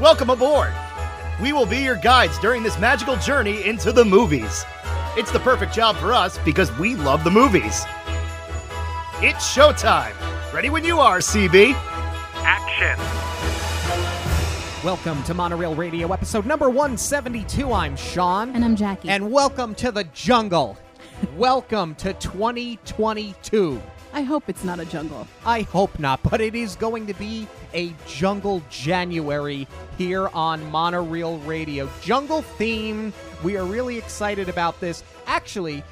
Welcome aboard! We will be your guides during this magical journey into the movies. It's the perfect job for us because we love the movies. It's showtime! Ready when you are, CB! Action! Welcome to Monorail Radio, episode number 172. I'm Sean. And I'm Jackie. And welcome to the jungle. welcome to 2022. I hope it's not a jungle. I hope not, but it is going to be a jungle January here on Monorail Radio. Jungle theme. We are really excited about this. Actually,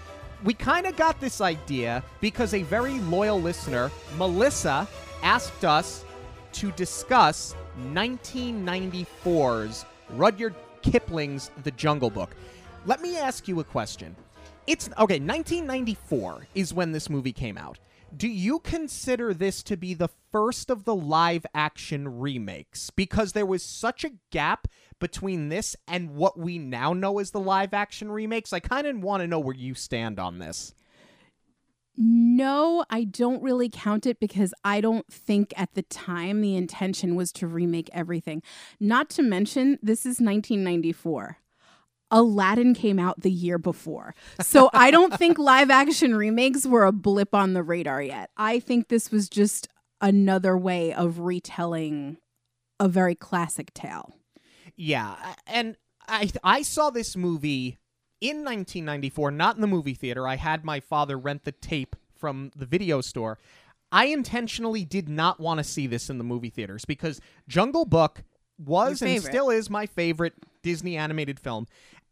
we kind of got this idea because a very loyal listener, Melissa, asked us to discuss 1994's Rudyard Kipling's The Jungle Book. Let me ask you a question. It's okay, 1994 is when this movie came out. Do you consider this to be the first of the live action remakes? Because there was such a gap between this and what we now know as the live action remakes. I kind of want to know where you stand on this. No, I don't really count it because I don't think at the time the intention was to remake everything. Not to mention, this is 1994. Aladdin came out the year before. So I don't think live action remakes were a blip on the radar yet. I think this was just another way of retelling a very classic tale. Yeah, and I I saw this movie in 1994, not in the movie theater. I had my father rent the tape from the video store. I intentionally did not want to see this in the movie theaters because Jungle Book was and still is my favorite Disney animated film.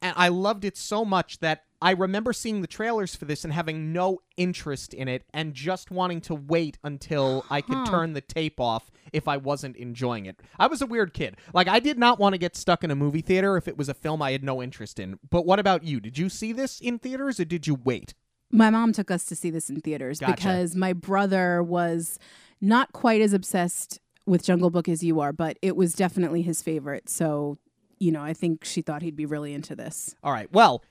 And I loved it so much that I remember seeing the trailers for this and having no interest in it and just wanting to wait until I could turn the tape off if I wasn't enjoying it. I was a weird kid. Like, I did not want to get stuck in a movie theater if it was a film I had no interest in. But what about you? Did you see this in theaters or did you wait? My mom took us to see this in theaters Gotcha. because my brother was not quite as obsessed with Jungle Book as you are, but it was definitely his favorite. So, you know, I think she thought he'd be really into this. All right. Well,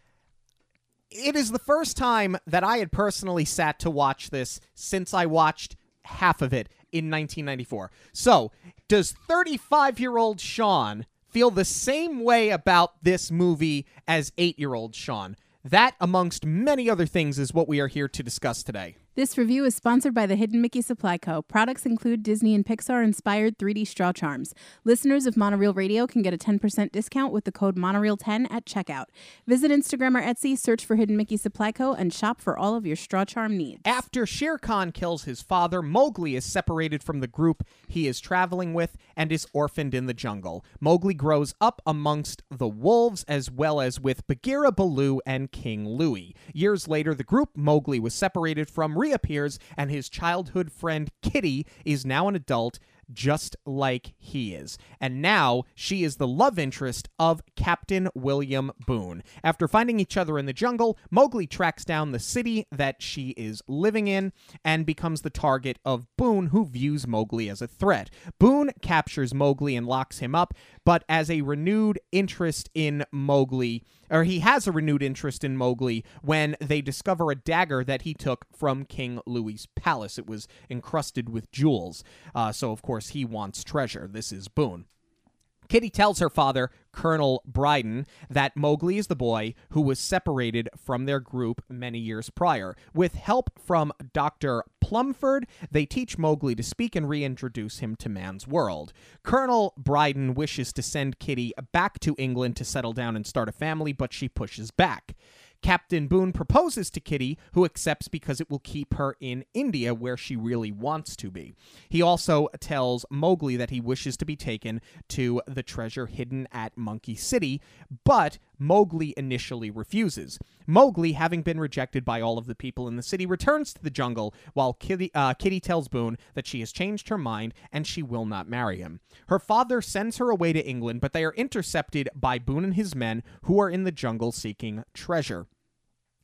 it is the first time that I had personally sat to watch this since I watched half of it in 1994. So, does 35 year old Sean feel the same way about this movie as 8 year old Sean? That, amongst many other things, is what we are here to discuss today. This review is sponsored by the Hidden Mickey Supply Co. Products include Disney and Pixar inspired 3D straw charms. Listeners of Monorail Radio can get a 10% discount with the code Monorail10 at checkout. Visit Instagram or Etsy, search for Hidden Mickey Supply Co., and shop for all of your straw charm needs. After Shere Khan kills his father, Mowgli is separated from the group he is traveling with and is orphaned in the jungle. Mowgli grows up amongst the wolves as well as with Bagheera Baloo and King Louie. Years later, the group Mowgli was separated from reappears, and his childhood friend Kitty is now an adult just like he is. And now she is the love interest of Captain William Boone. After finding each other in the jungle, Mowgli tracks down the city that she is living in and becomes the target of Boone, who views Mowgli as a threat. Boone captures Mowgli and locks him up, but as a renewed interest in Mowgli, or he has a renewed interest in Mowgli when they discover a dagger that he took from King Louis's palace. It was encrusted with jewels. Uh, so, of course, he wants treasure. This is Boone. Kitty tells her father, Colonel Brydon, that Mowgli is the boy who was separated from their group many years prior. With help from Dr. Plumford, they teach Mowgli to speak and reintroduce him to man's world. Colonel Brydon wishes to send Kitty back to England to settle down and start a family, but she pushes back. Captain Boone proposes to Kitty, who accepts because it will keep her in India where she really wants to be. He also tells Mowgli that he wishes to be taken to the treasure hidden at Monkey City, but Mowgli initially refuses. Mowgli, having been rejected by all of the people in the city, returns to the jungle while Kitty, uh, Kitty tells Boone that she has changed her mind and she will not marry him. Her father sends her away to England, but they are intercepted by Boone and his men who are in the jungle seeking treasure.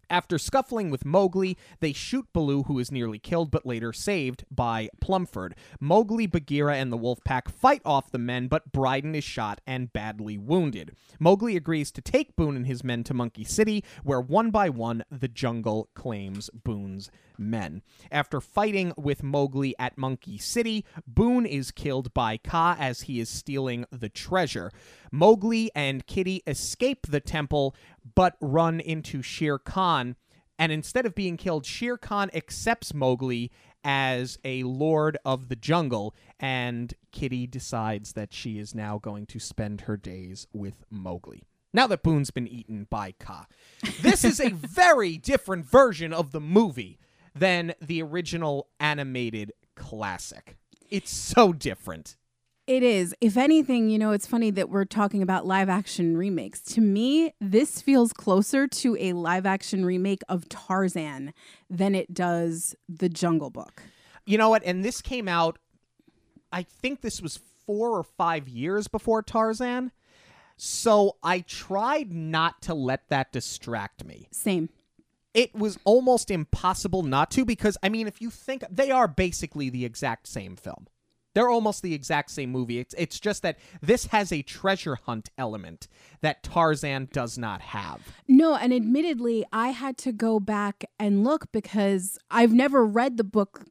After scuffling with Mowgli, they shoot Baloo, who is nearly killed but later saved by Plumford. Mowgli, Bagheera, and the wolf pack fight off the men, but Brydon is shot and badly wounded. Mowgli agrees to take Boone and his men to Monkey City, where one by one the jungle claims Boone's men. After fighting with Mowgli at Monkey City, Boone is killed by Kaa as he is stealing the treasure. Mowgli and Kitty escape the temple but run into Shere Khan. And instead of being killed, Shere Khan accepts Mowgli as a lord of the jungle, and Kitty decides that she is now going to spend her days with Mowgli. Now that Boone's been eaten by Kaa. This is a very different version of the movie than the original animated classic. It's so different. It is. If anything, you know, it's funny that we're talking about live action remakes. To me, this feels closer to a live action remake of Tarzan than it does The Jungle Book. You know what? And this came out, I think this was four or five years before Tarzan. So I tried not to let that distract me. Same. It was almost impossible not to because, I mean, if you think they are basically the exact same film. They're almost the exact same movie. It's it's just that this has a treasure hunt element that Tarzan does not have. No, and admittedly, I had to go back and look because I've never read the book,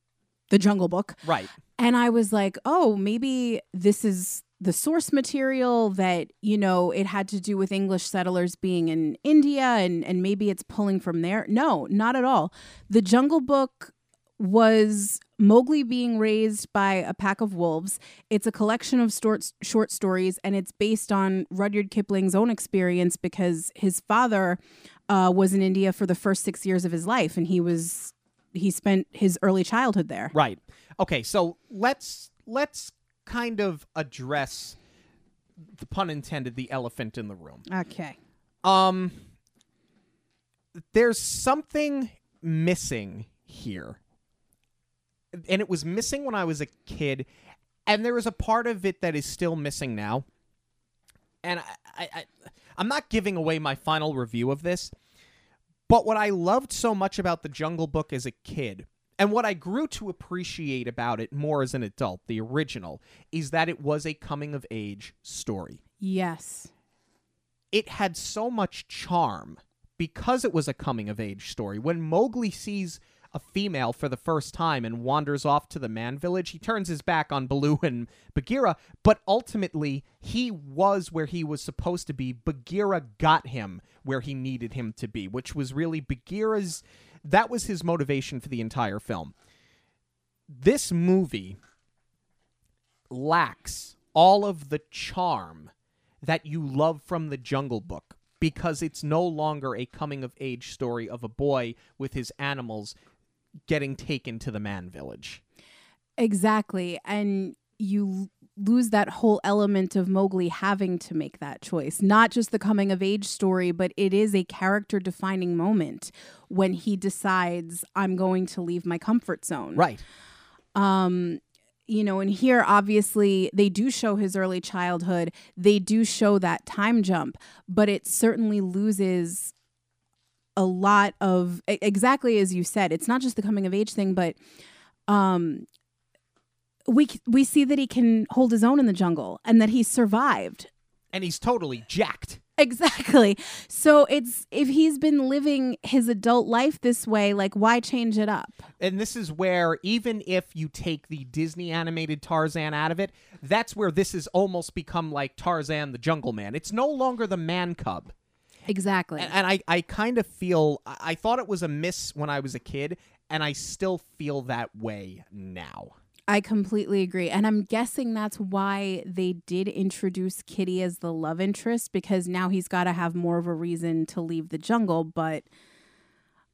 The Jungle Book. Right. And I was like, oh, maybe this is the source material that, you know, it had to do with English settlers being in India and, and maybe it's pulling from there. No, not at all. The Jungle Book was Mowgli being raised by a pack of wolves. It's a collection of short, short stories, and it's based on Rudyard Kipling's own experience because his father uh, was in India for the first six years of his life, and he was he spent his early childhood there. Right. Okay. So let's let's kind of address the pun intended the elephant in the room. Okay. Um. There's something missing here and it was missing when I was a kid, and there is a part of it that is still missing now. And I, I, I I'm not giving away my final review of this, but what I loved so much about the Jungle Book as a kid, and what I grew to appreciate about it more as an adult, the original, is that it was a coming of age story. Yes. It had so much charm because it was a coming of age story. When Mowgli sees a female for the first time and wanders off to the man village. He turns his back on Baloo and Bagheera, but ultimately he was where he was supposed to be. Bagheera got him where he needed him to be, which was really Bagheera's that was his motivation for the entire film. This movie lacks all of the charm that you love from the Jungle Book because it's no longer a coming of age story of a boy with his animals getting taken to the man village. Exactly. And you lose that whole element of Mowgli having to make that choice. Not just the coming of age story, but it is a character defining moment when he decides I'm going to leave my comfort zone. Right. Um you know, and here obviously they do show his early childhood. They do show that time jump, but it certainly loses a lot of exactly as you said. It's not just the coming of age thing, but um, we we see that he can hold his own in the jungle and that he survived. And he's totally jacked. Exactly. So it's if he's been living his adult life this way, like why change it up? And this is where even if you take the Disney animated Tarzan out of it, that's where this has almost become like Tarzan the Jungle Man. It's no longer the man cub. Exactly. And, and I, I kind of feel, I thought it was a miss when I was a kid, and I still feel that way now. I completely agree. And I'm guessing that's why they did introduce Kitty as the love interest because now he's got to have more of a reason to leave the jungle. But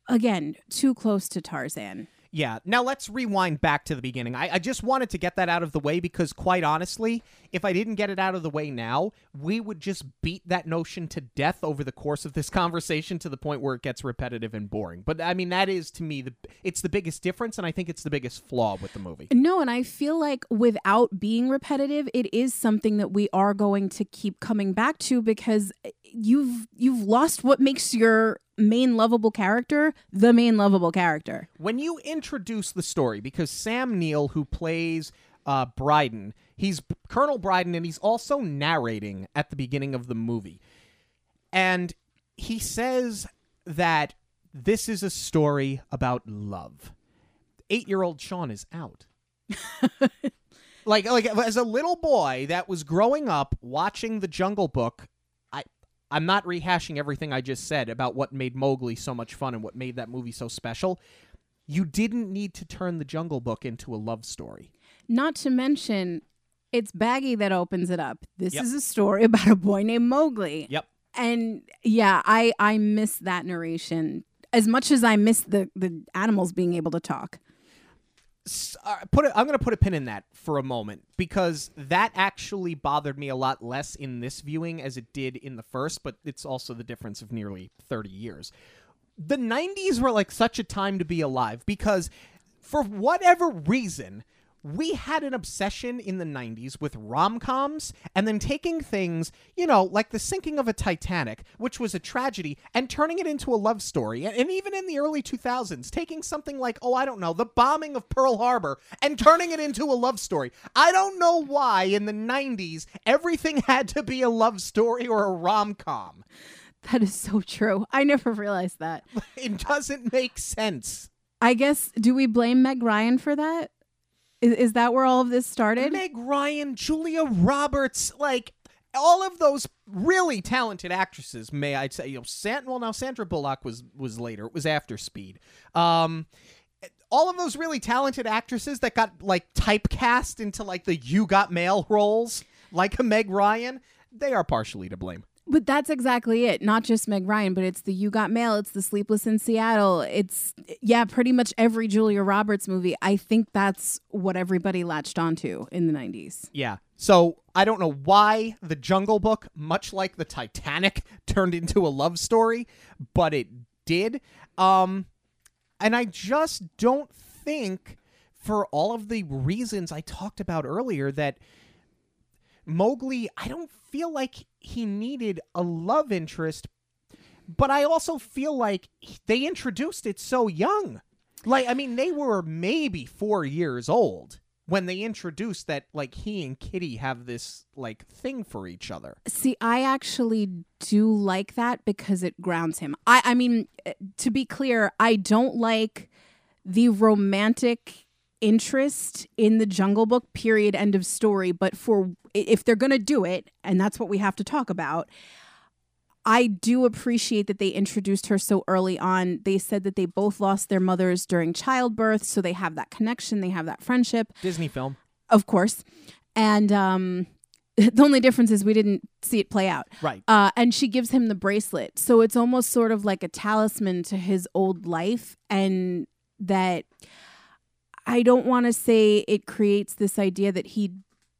again, too close to Tarzan. Yeah. Now let's rewind back to the beginning. I, I, just wanted to get that out of the way because, quite honestly, if I didn't get it out of the way now, we would just beat that notion to death over the course of this conversation to the point where it gets repetitive and boring. But I mean, that is to me the it's the biggest difference, and I think it's the biggest flaw with the movie. No, and I feel like without being repetitive, it is something that we are going to keep coming back to because you've you've lost what makes your main lovable character the main lovable character. when you introduce the story, because Sam Neill, who plays uh, Brydon, he's Colonel Brydon, and he's also narrating at the beginning of the movie. And he says that this is a story about love. Eight year old Sean is out. like, like as a little boy that was growing up watching the Jungle Book, I'm not rehashing everything I just said about what made Mowgli so much fun and what made that movie so special. You didn't need to turn the Jungle Book into a love story. Not to mention, it's Baggy that opens it up. This Yep. is a story about a boy named Mowgli. Yep. And yeah, I I miss that narration as much as I miss the the animals being able to talk. Uh, put a, I'm going to put a pin in that for a moment because that actually bothered me a lot less in this viewing as it did in the first, but it's also the difference of nearly 30 years. The 90s were like such a time to be alive because for whatever reason, we had an obsession in the 90s with rom-coms and then taking things, you know, like the sinking of a Titanic, which was a tragedy, and turning it into a love story. And, even in the early 2000s, taking something like, oh, I don't know, the bombing of Pearl Harbor and turning it into a love story. I don't know why in the 90s everything had to be a love story or a rom-com. That is so true. I never realized that. It doesn't make sense. I guess do we blame Meg Ryan for that? Is, is that where all of this started? Meg Ryan, Julia Roberts, like all of those really talented actresses. May I say, you know, well now Sandra Bullock was was later. It was after Speed. Um, all of those really talented actresses that got like typecast into like the you got mail roles, like a Meg Ryan, they are partially to blame. But that's exactly it. Not just Meg Ryan, but it's the You Got Mail, it's the Sleepless in Seattle. It's yeah, pretty much every Julia Roberts movie. I think that's what everybody latched onto in the 90s. Yeah. So I don't know why the Jungle Book, much like the Titanic, turned into a love story, but it did. Um, and I just don't think, for all of the reasons I talked about earlier, that Mowgli, I don't feel like he needed a love interest, but I also feel like they introduced it so young. Like, I mean, they were maybe four years old when they introduced that, like, he and Kitty have this, like, thing for each other. See, I actually do like that because it grounds him. I, I mean, eh, to be clear, I don't like the romantic interest in the Jungle Book. Period. End of story. But for if they're gonna do it, and that's what we have to talk about. I do appreciate that they introduced her so early on. They said that they both lost their mothers during childbirth, so they have that connection, they have that friendship Disney film. of course. And um, the only difference is we didn't see it play out. Right. Uh, and she gives him the bracelet. So it's almost sort of like a talisman to his old life. And that I don't want to say it creates this idea that he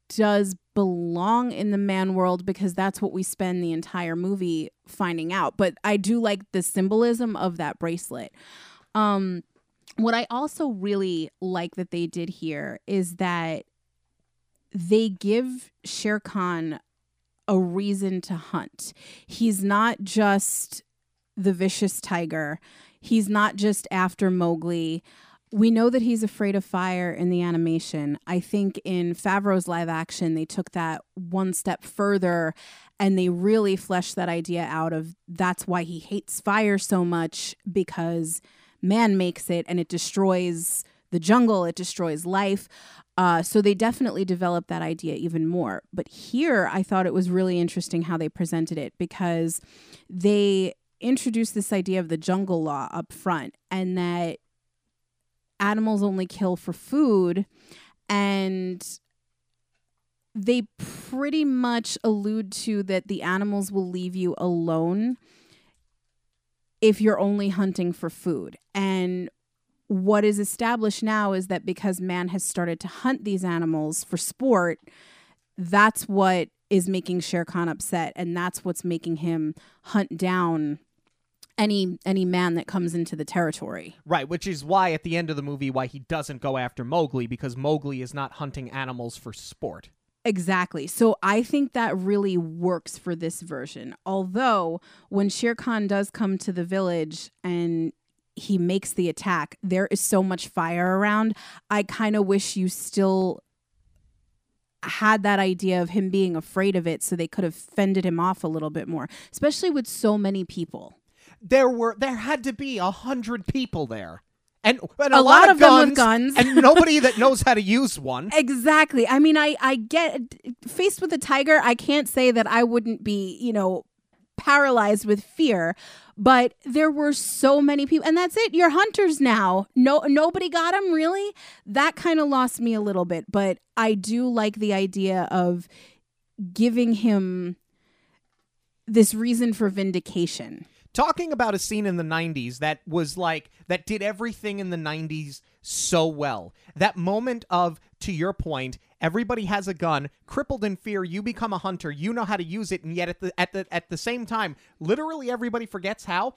does belong in the man world because that's what we spend the entire movie finding out. But I do like the symbolism of that bracelet. Um, what I also really like that they did here is that they give Shere Khan a reason to hunt. He's not just the vicious tiger. He's not just after Mowgli. We know that he's afraid of fire in the animation. I think in Favreau's live action, they took that one step further and they really fleshed that idea out of that's why he hates fire so much because man makes it and it destroys the jungle, it destroys life. Uh, so they definitely developed that idea even more. But here, I thought it was really interesting how they presented it because they introduced this idea of the jungle law up front and that animals only kill for food and they pretty much allude to that the animals will leave you alone if you're only hunting for food. And what is established now is that because man has started to hunt these animals for sport, that's what is making Shere Khan upset, and that's what's making him hunt down any any man that comes into the territory. Right, which is why at the end of the movie why he doesn't go after Mowgli because Mowgli is not hunting animals for sport. Exactly. So I think that really works for this version. Although when Shere Khan does come to the village and he makes the attack, there is so much fire around. I kind of wish you still had that idea of him being afraid of it so they could have fended him off a little bit more, especially with so many people. There were there had to be a hundred people there. And, and A a, lot lot, of them with guns. and nobody that knows how to use one. Exactly. I mean, I I get faced with a tiger. I can't say that I wouldn't be, you know, paralyzed with fear, but there were so many people, and that's it. You're hunters now. No, nobody got him really. That kind of lost me a little bit, but I do like the idea of giving him this reason for vindication. Talking about a scene in the 90s that was like that did everything in the 90s so well that moment of to your point everybody has a gun crippled in fear you become a hunter you know how to use it and yet at the at the at the same time literally everybody forgets how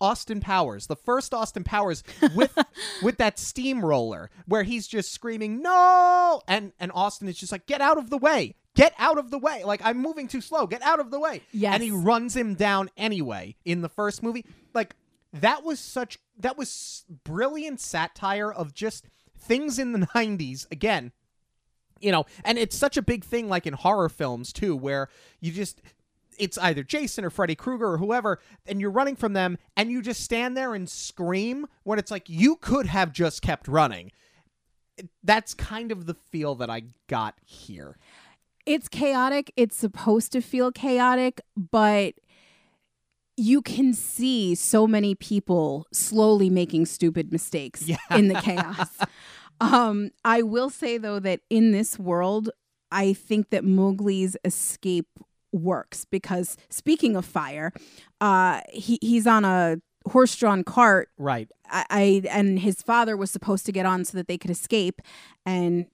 Austin Powers, the first Austin Powers with with that steamroller where he's just screaming no and and Austin is just like get out of the way. Get out of the way. Like I'm moving too slow. Get out of the way. Yes. And he runs him down anyway in the first movie. Like that was such that was brilliant satire of just things in the 90s again you know and it's such a big thing like in horror films too where you just it's either Jason or Freddy Krueger or whoever and you're running from them and you just stand there and scream when it's like you could have just kept running that's kind of the feel that I got here it's chaotic. It's supposed to feel chaotic, but you can see so many people slowly making stupid mistakes Yeah. in the chaos. um, I will say though that in this world, I think that Mowgli's escape works because speaking of fire, uh, he he's on a horse-drawn cart right I, I and his father was supposed to get on so that they could escape and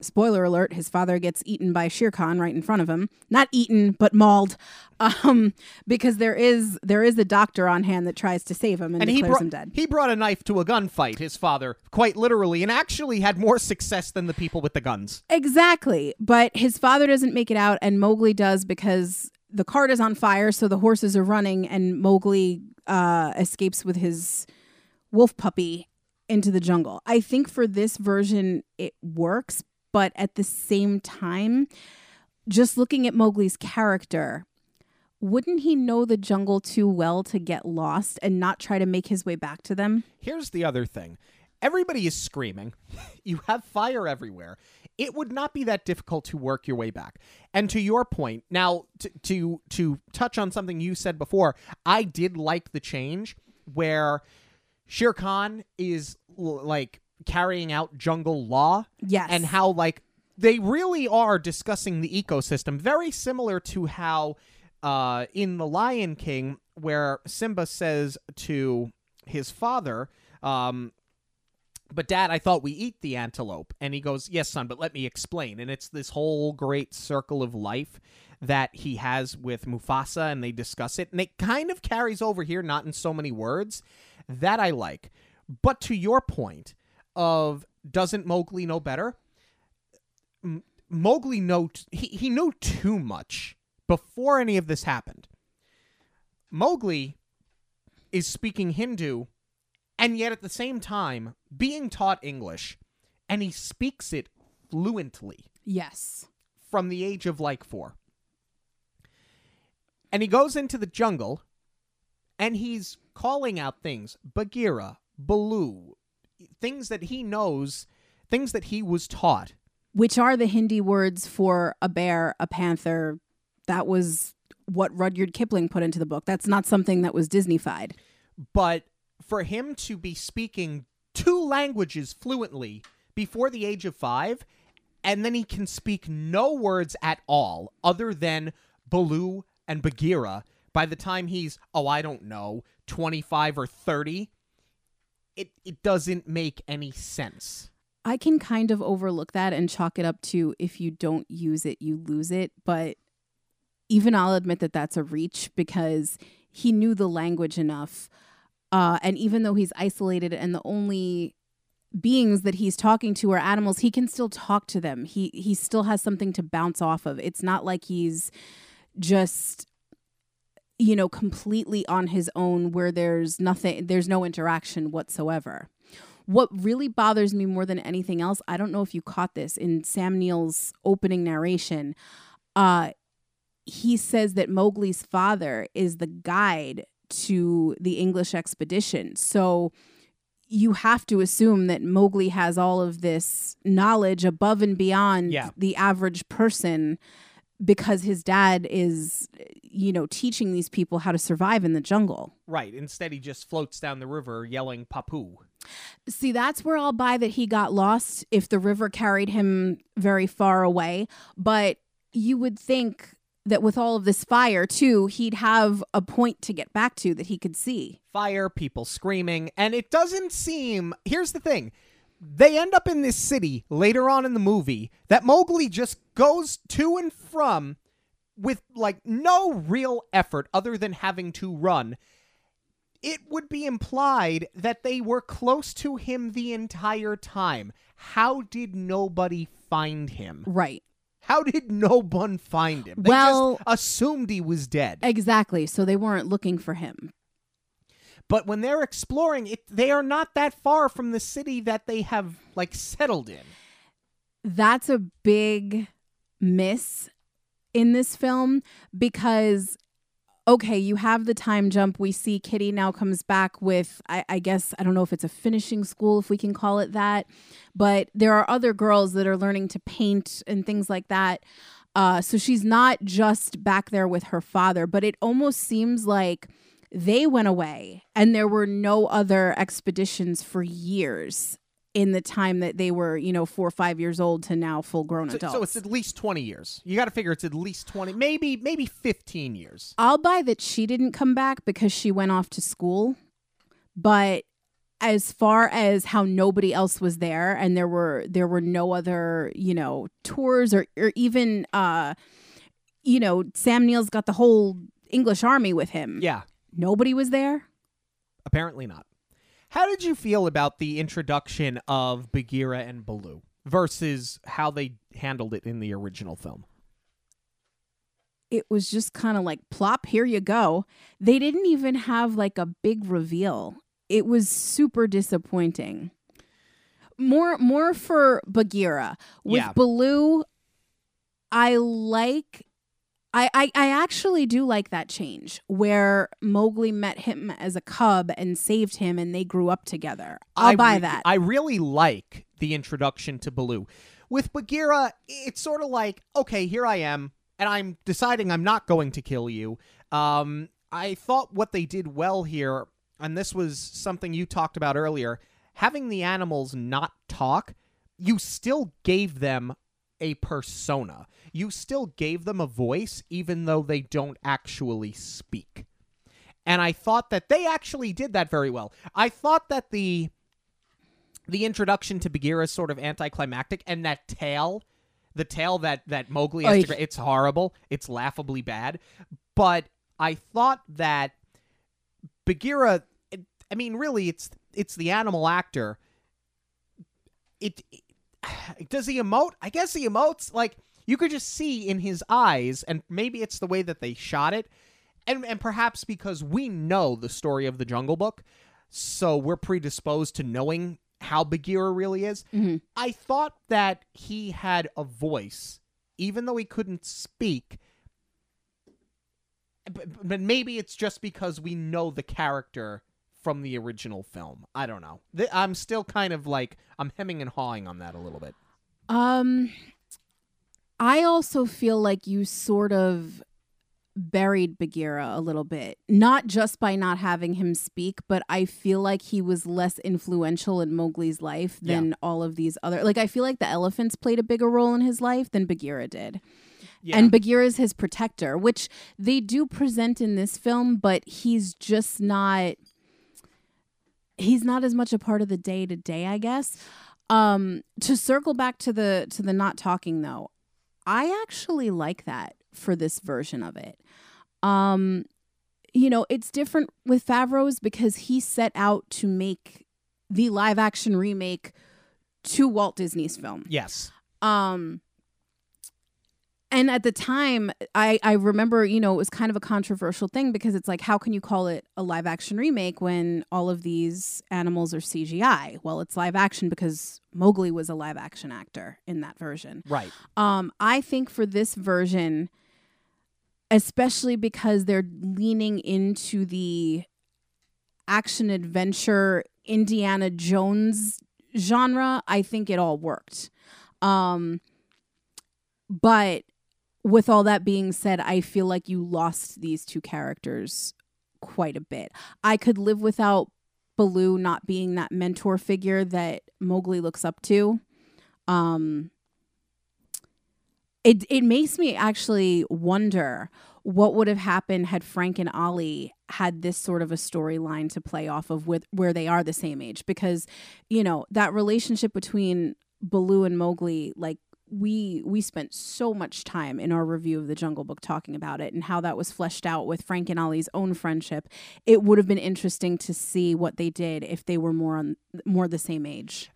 spoiler alert his father gets eaten by Shere Khan right in front of him. Not eaten but mauled. Um because there is there is a doctor on hand that tries to save him and, and he declares brought him dead. he brought a knife to a gunfight his father quite literally and actually had more success than the people with the guns. Exactly. But his father doesn't make it out and Mowgli does because the cart is on fire so the horses are running and Mowgli uh escapes with his wolf puppy into the jungle. I think for this version it works, but at the same time, just looking at Mowgli's character, wouldn't he know the jungle too well to get lost and not try to make his way back to them? Here's the other thing. Everybody is screaming. you have fire everywhere. It would not be that difficult to work your way back. And to your point, now to to, to touch on something you said before, I did like the change where Shere Khan is like carrying out jungle law Yes. and how like they really are discussing the ecosystem. Very similar to how uh in the lion king where simba says to his father um but dad i thought we eat the antelope. And he goes yes son but let me explain. And it's this whole great circle of life that he has with mufasa and they discuss it. And it kind of carries over here not in so many words that i like. But to your point of doesn't mowgli know better M- Mowgli know he, he knew too much before any of this happened. Mowgli is speaking Hindu and yet at the same time being taught English and he speaks it fluently yes. from the age of like 4. And he goes into the jungle and he's calling out things Bagheera, Baloo, things that he knows, things that he was taught. Which are the Hindi words for a bear, a panther. That was what Rudyard Kipling put into the book. That's not something that was Disneyfied. but for him to be speaking two languages fluently before the age of five, and then he can speak no words at all other than Baloo and Bagheera by the time he's, oh, I don't know, 25 or 30, it, it doesn't make any sense. I can kind of overlook that and chalk it up to if you don't use it, you lose it. But even I'll admit that that's a reach because he knew the language enough. Uh, and even though he's isolated and the only beings that he's talking to are animals, he can still talk to them. He he still has something to bounce off of. It's not like he's just you know completely on his own where there's nothing there's no interaction whatsoever. What really bothers me more than anything else, I don't know if you caught this in Sam Neill's opening narration. Uh he says that Mowgli's father is the guide to the English expedition. So you have to assume that Mowgli has all of this knowledge above and beyond Yeah. the average person because his dad is you know teaching these people how to survive in the jungle. Right. Instead, he just floats down the river yelling "Papu." See, that's where I'll buy that he got lost if the river carried him very far away, but you would think that with all of this fire too, he'd have a point to get back to that he could see. Fire, people screaming, and it doesn't seem. Here's the thing. They end up in this city later on in the movie that Mowgli just goes to and from with like no real effort other than having to run. It would be implied that they were close to him the entire time. How did nobody find him? Right. How did no one find him? They Well- just assumed he was dead. Exactly. So they weren't looking for him. But when they're exploring it, they are not that far from the city that they have like settled in. That's a big miss in this film because okay, you have the time jump. We see Kitty now comes back with, I, I guess, I don't know if it's a finishing school, if we can call it that, but there are other girls that are learning to paint and things like that. Uh, so she's not just back there with her father, but it almost seems like they went away and there were no other expeditions for years in the time that they were, you know, four or five years old to now full grown So, adults. so it's at least 20 years. You got to figure it's at least 20, maybe maybe 15 years. I'll buy that she didn't come back because she went off to school. But as far as how nobody else was there and there were there were no other, you know, tours or or even uh you know, Sam Neill's got the whole English army with him. Yeah, Nobody was there. apparently not. How did you feel about the introduction of Bagheera and Baloo versus how they handled it in the original film? It was just kind of like plop, here you go. They didn't even have like a big reveal. It was super disappointing. More more for Bagheera. With Yeah. Baloo, I like I, I I actually do like that change where Mowgli met him as a cub and saved him and they grew up together. I'll I buy re- that. I really like the introduction to Baloo. With Bagheera, it's sort of like, okay, here I am, and I'm deciding I'm not going to kill you. Um, I thought what they did well here, and this was something you talked about earlier, having the animals not talk, you still gave them a persona. You still gave them a voice, even though they don't actually speak. And I thought that they actually did that very well. I thought that the the introduction to Bagheera is sort of anticlimactic, and that tail, the tail that that Mowgli has to, it's horrible. It's laughably bad. But I thought that Bagheera, I mean, really, it's it's the animal actor. It does he emote? I guess he emotes like you could just see in his eyes, and maybe it's the way that they shot it, and and perhaps because we know the story of the Jungle Book, so we're predisposed to knowing how Bagheera really is. Mhm. I thought that he had a voice, even though he couldn't speak. But, but maybe it's just because we know the character from the original film. I don't know. Th- I'm still kind of like I'm hemming and hawing on that a little bit. Um, I also feel like you sort of buried Bagheera a little bit, not just by not having him speak, but I feel like he was less influential in Mowgli's life than all of these other. Like, I feel like the elephants played a bigger role in his life than Bagheera did. Yeah. And Bagheera is his protector, which they do present in this film, but he's just not. He's not as much a part of the day to day, I guess. Um, to circle back to the to the not talking though, I actually like that for this version of it. Um, you know, it's different with Favreau's because he set out to make the live action remake to Walt Disney's film. Yes. Um and at the time I I remember, you know, it was kind of a controversial thing because it's like how can you call it a live action remake when all of these animals are CGI? Well, it's live action because Mowgli was a live action actor in that version. Right. Um I think for this version especially because they're leaning into the action adventure Indiana Jones genre, I think it all worked. Um, but with all that being said, I feel like you lost these two characters quite a bit. I could live without Baloo not being that mentor figure that Mowgli looks up to. Um, it it makes me actually wonder what would have happened had Frank and Ollie had this sort of a storyline to play off of with where they are the same age because you know that relationship between Baloo and Mowgli like we we spent so much time in our review of the Jungle Book talking about it and how that was fleshed out with Frank and Ollie's own friendship. It would have been interesting to see what they did if they were more on more the same age.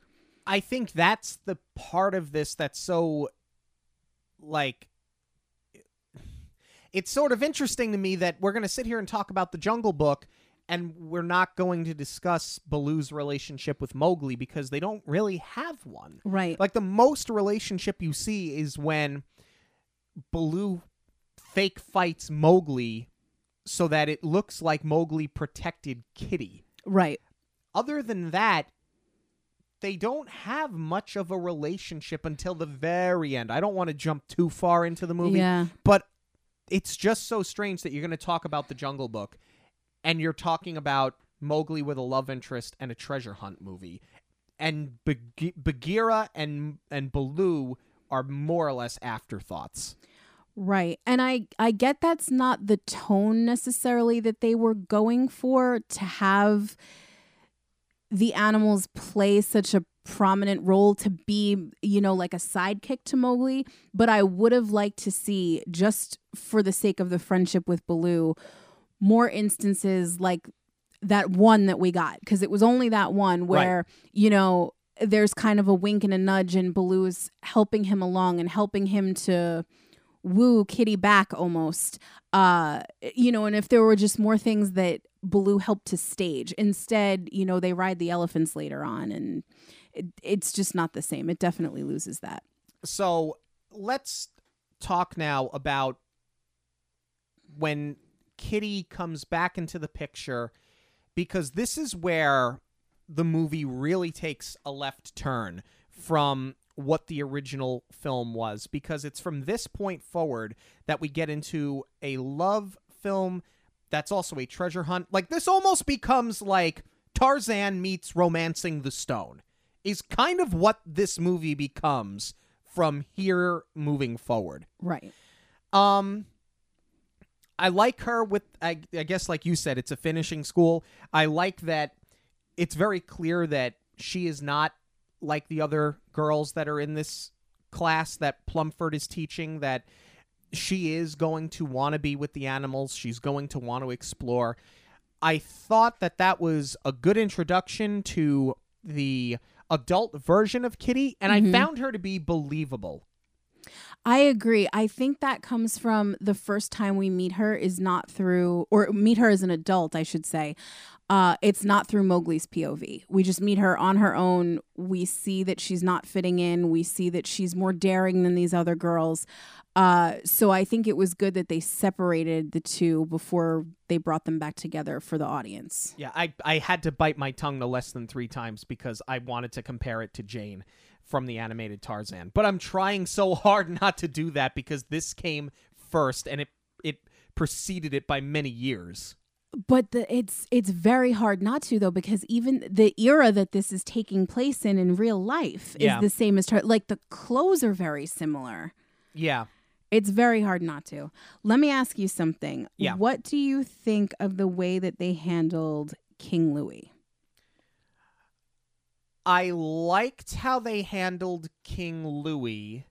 I think that's the part of this that's so like it's sort of interesting to me that we're going to sit here and talk about the Jungle Book and we're not going to discuss Baloo's relationship with Mowgli because they don't really have one. Right. Like the most relationship you see is when Baloo fake fights Mowgli so that it looks like Mowgli protected Kitty. right. Other than that, they don't have much of a relationship until the very end. I don't want to jump too far into the movie, Yeah. but it's just so strange that you're going to talk about the Jungle Book and you're talking about Mowgli with a love interest and a treasure hunt movie. And Bag- Bagheera and and Baloo are more or less afterthoughts. Right. And I I get that's not the tone necessarily that they were going for to have the animals play such a prominent role to be, you know, like a sidekick to Mowgli, but I would have liked to see just for the sake of the friendship with Baloo more instances like that one that we got because it was only that one where, you know, there's kind of a wink and a nudge and Baloo's helping him along and helping him to woo Kitty back almost. Uh, you know, and if there were just more things that Baloo helped to stage, instead, you know, they ride the elephants later on, and it, it's just not the same. It definitely loses that. So let's talk now about when Kitty comes back into the picture because this is where the movie really takes a left turn from what the original film was because it's from this point forward that we get into a love film that's also a treasure hunt. Like this almost becomes like Tarzan meets Romancing the Stone. Is kind of what this movie becomes from here moving forward. Right. Um I like her with I, I guess like you said it's a finishing school. I like that it's very clear that she is not like the other girls that are in this class that Plumford is teaching that she is going to want to be with the animals. She's going to want to explore. I thought that that was a good introduction to the adult version of Kitty and Mhm. I found her to be believable. I agree. I think that comes from the first time we meet her is not through, or meet her as an adult, I should say. Uh, it's not through Mowgli's POV. We just meet her on her own. We see that she's not fitting in. We see that she's more daring than these other girls. Uh, so I think it was good that they separated the two before they brought them back together for the audience. Yeah, I I had to bite my tongue no less than three times because I wanted to compare it to Jane from the animated Tarzan. But I'm trying so hard not to do that because this came first and it it preceded it by many years. but the, it's it's very hard not to though because even the era that this is taking place in in real life is Yeah. the same as Tar- like the clothes are very similar. Yeah. It's very hard not to. Let me ask you something. Yeah. What do you think of the way that they handled King Louis? I liked how they handled King Louis.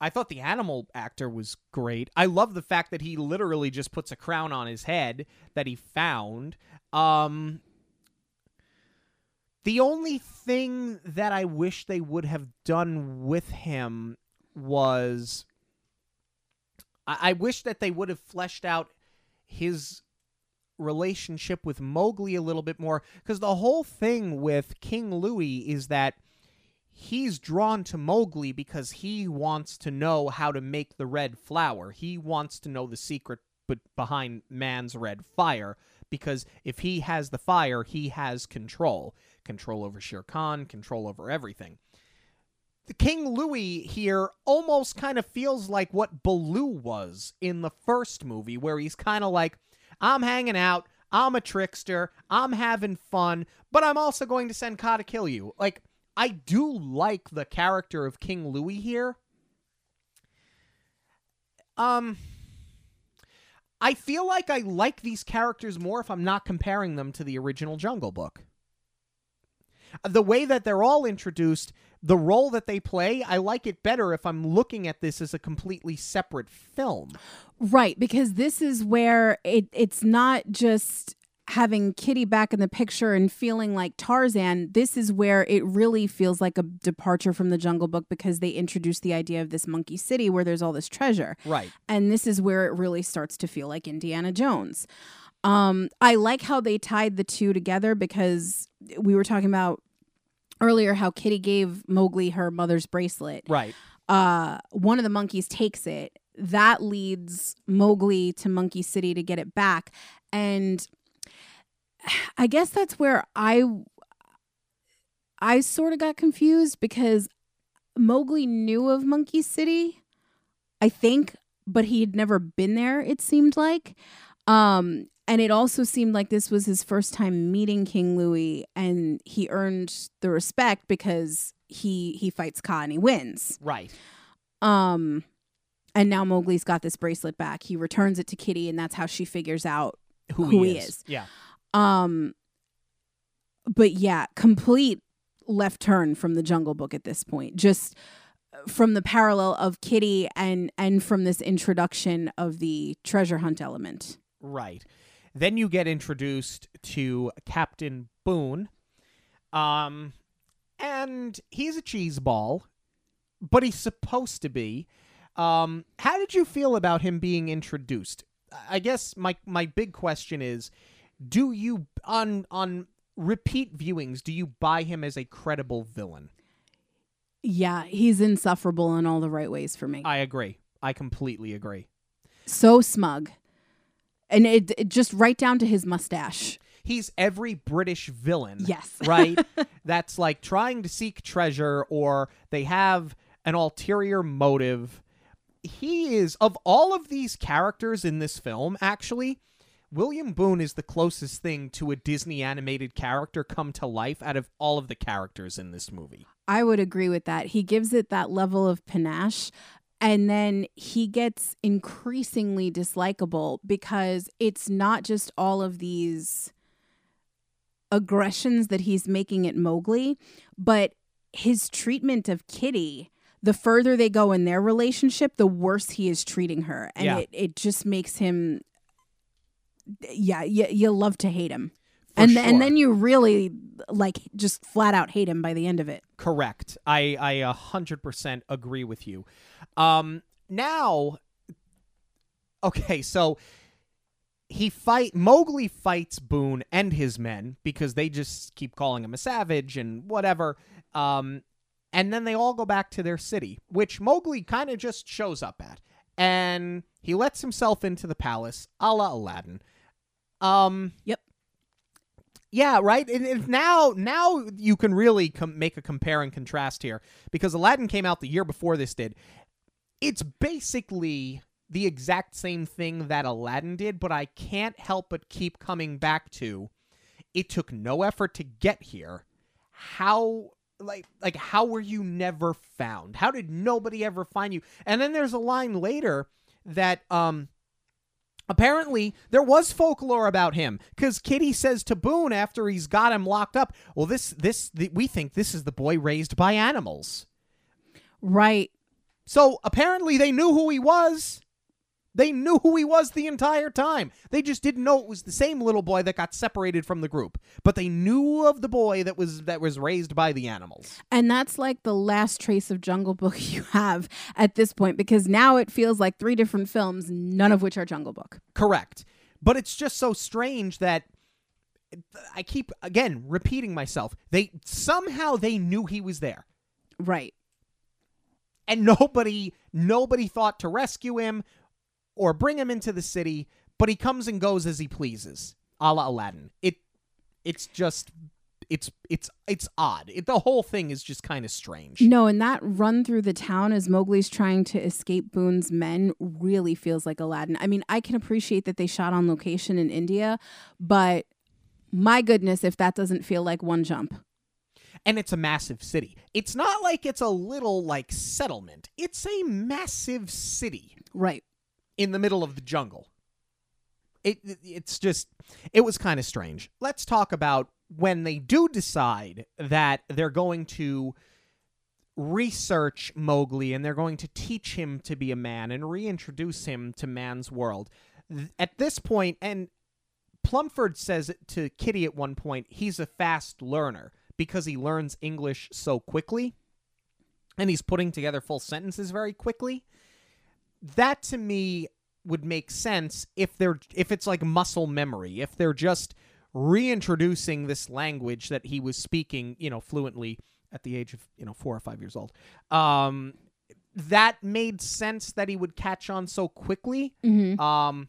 I thought the animal actor was great. I love the fact that he literally just puts a crown on his head that he found. Um The only thing that I wish they would have done with him was I, I wish that they would have fleshed out his relationship with Mowgli a little bit more because the whole thing with King Louis is that he's drawn to Mowgli because he wants to know how to make the red flower. He wants to know the secret behind man's red fire because if he has the fire, he has control. Control over Shere Khan, control over everything. The King Louis here almost kind of feels like what Baloo was in the first movie, where he's kind of like, I'm hanging out, I'm a trickster, I'm having fun, but I'm also going to send Kaa to kill you. Like, I do like the character of King Louie here. Um, I feel like I like these characters more if I'm not comparing them to the original Jungle Book. The way that they're all introduced, the role that they play, I like it better if I'm looking at this as a completely separate film. Right, because this is where it it's not just having Kitty back in the picture and feeling like Tarzan, this is where it really feels like a departure from the Jungle Book because they introduce the idea of this monkey city where there's all this treasure. Right. And this is where it really starts to feel like Indiana Jones. Um, I like how they tied the two together because we were talking about earlier how Kitty gave Mowgli her mother's bracelet. Right. Uh, one of the monkeys takes it. That leads Mowgli to Monkey City to get it back. And I guess that's where I I sort of got confused because Mowgli knew of Monkey City, I think, but he had never been there, it seemed like. Um, and it also seemed like this was his first time meeting King Louie, and he earned the respect because he he fights Kaa and he wins. Right. Um, and now Mowgli's got this bracelet back. He returns it to Kitty, and that's how she figures out Who, Who he, he is. is. Yeah. Um, but yeah, complete left turn from the Jungle Book at this point. Just from the parallel of Kitty and and from this introduction of the treasure hunt element. Right. Then you get introduced to Captain Boone. Um and he's a cheese ball, but he's supposed to be. Um how did you feel about him being introduced? I guess my my big question is do you on on repeat viewings do you buy him as a credible villain? Yeah, he's insufferable in all the right ways for me. I agree. I completely agree. so smug. And it, it just right down to his mustache. He's every British villain. Yes. right? That's like trying to seek treasure or they have an ulterior motive. He is, of all of these characters in this film, actually, William Boone is the closest thing to a Disney animated character come to life out of all of the characters in this movie. I would agree with that. He gives it that level of panache. And then he gets increasingly dislikable because it's not just all of these aggressions that he's making at Mowgli, but his treatment of Kitty. The further they go in their relationship, the worse he is treating her. And Yeah. it, it just makes him, yeah, you, you love to hate him. And, sure. and then you really, like, just flat out hate him by the end of it. Correct. I I a hundred percent agree with you. Um, now, okay, so he fight Mowgli fights Boone and his men because they just keep calling him a savage and whatever. Um, and then they all go back to their city, which Mowgli kind of just shows up at, and he lets himself into the palace, a la Aladdin. Um, Yep. Yeah, right. And, now, now you can really com- make a compare and contrast here because Aladdin came out the year before this did. It's basically the exact same thing that Aladdin did, but I can't help but keep coming back to it took no effort to get here. How like like how were you never found? How did nobody ever find you? And then there's a line later that um Apparently, there was folklore about him because Kitty says to Boone after he's got him locked up, "Well, this, this, th- we think this is the boy raised by animals." Right. So apparently, they knew who he was. They knew who he was the entire time. They just didn't know it was the same little boy that got separated from the group. But they knew of the boy that was that was raised by the animals. And that's like the last trace of Jungle Book you have at this point because now it feels like three different films, none of which are Jungle Book. Correct. But it's just so strange that I keep again repeating myself. They somehow they knew he was there. Right. And nobody nobody thought to rescue him or bring him into the city, but he comes and goes as he pleases. A la Aladdin. It it's just it's it's it's odd. It, the whole thing is just kind of strange. No, and that run through the town as Mowgli's trying to escape Boone's men really feels like Aladdin. I mean, I can appreciate that they shot on location in India, but my goodness, if that doesn't feel like one jump. And it's a massive city. It's not like it's a little like settlement. It's a massive city Right. In the middle of the jungle. It it's just it was kind of strange. Let's talk about when they do decide that they're going to research Mowgli and they're going to teach him to be a man and reintroduce him to man's world. At this point, and Plumford says to Kitty at one point, he's a fast learner because he learns English so quickly and he's putting together full sentences very quickly. That to me would make sense if they're if it's like muscle memory, if they're just reintroducing this language that he was speaking, you know, fluently at the age of, you know, 4 or 5 years old. Um that made sense that he would catch on so quickly. Mm-hmm. Um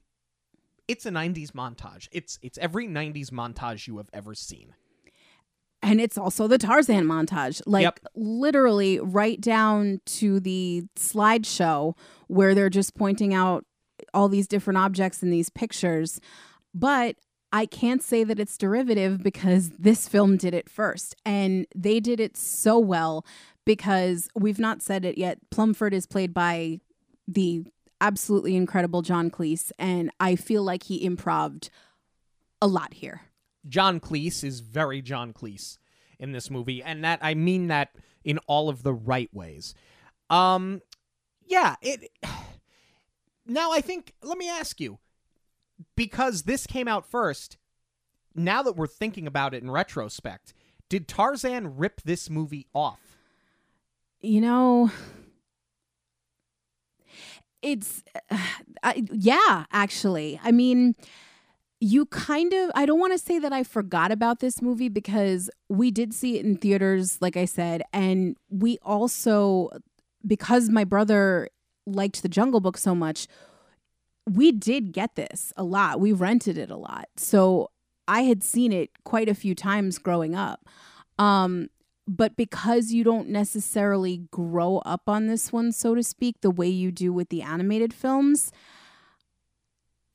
it's a 90s montage. It's it's every 90s montage you have ever seen. And it's also the Tarzan montage. Like Yep. literally right down to the slideshow where they're just pointing out all these different objects in these pictures. But I can't say that it's derivative because this film did it first. And they did it so well because we've not said it yet. Plumford is played by the absolutely incredible John Cleese. And I feel like he improved a lot here. John Cleese is very John Cleese in this movie, and that I mean that in all of the right ways. Um, yeah. It. Now I think. Let me ask you, because this came out first. Now that we're thinking about it in retrospect, did Tarzan rip this movie off? You know, it's I, yeah, actually. I mean, you kind of I don't want to say that I forgot about this movie because we did see it in theaters like I said and we also because my brother liked the Jungle Book so much, we did get this a lot. We rented it a lot. So I had seen it quite a few times growing up. Um, but because you don't necessarily grow up on this one, so to speak, the way you do with the animated films,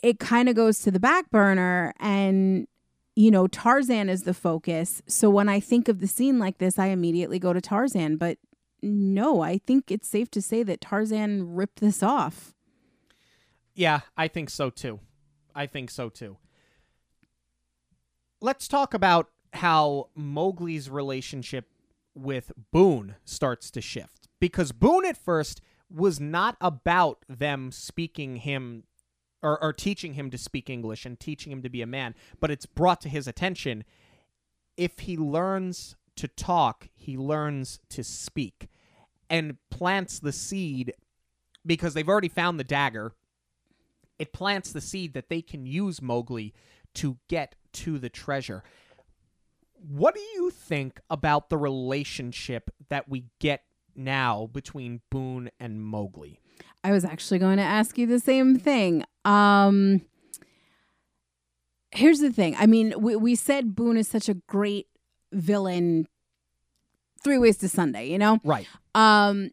it kind of goes to the back burner. And, you know, Tarzan is the focus. So when I think of the scene like this, I immediately go to Tarzan. But no, I think it's safe to say that Tarzan ripped this off. Yeah, I think so too. I think so too. Let's talk about how Mowgli's relationship with Boone starts to shift. Because Boone at first was not about them speaking him or, or teaching him to speak English and teaching him to be a man, but it's brought to his attention if he learns to talk, he learns to speak and plants the seed because they've already found the dagger it plants the seed that they can use Mowgli to get to the treasure. What do you think about the relationship that we get now between Boone and Mowgli? I was actually going to ask you the same thing. Um Here's the thing. I mean, we, we said Boone is such a great villain. Three ways to Sunday, you know? Right. Um,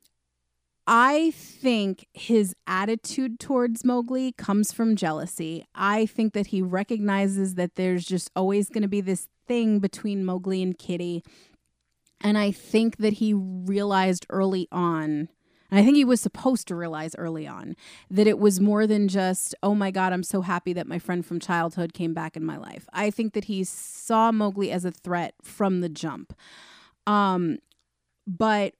I think his attitude towards Mowgli comes from jealousy. I think that he recognizes that there's just always going to be this thing between Mowgli and Kitty. And I think that he realized early on, and I think he was supposed to realize early on, that it was more than just, oh my God, I'm so happy that my friend from childhood came back in my life. I think that he saw Mowgli as a threat from the jump. Um, but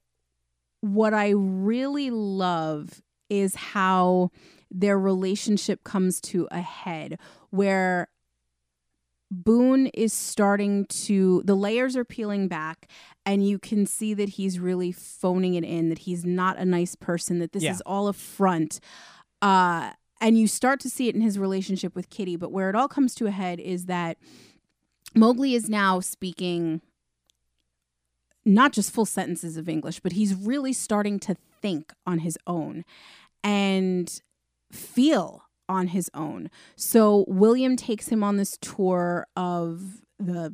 what I really love is how their relationship comes to a head where Boone is starting to the layers are peeling back and you can see that he's really phoning it in that he's not a nice person that this Yeah. is all a front uh and you start to see it in his relationship with Kitty but where it all comes to a head is that Mowgli is now speaking not just full sentences of English but he's really starting to think on his own and feel on his own. So William takes him on this tour of the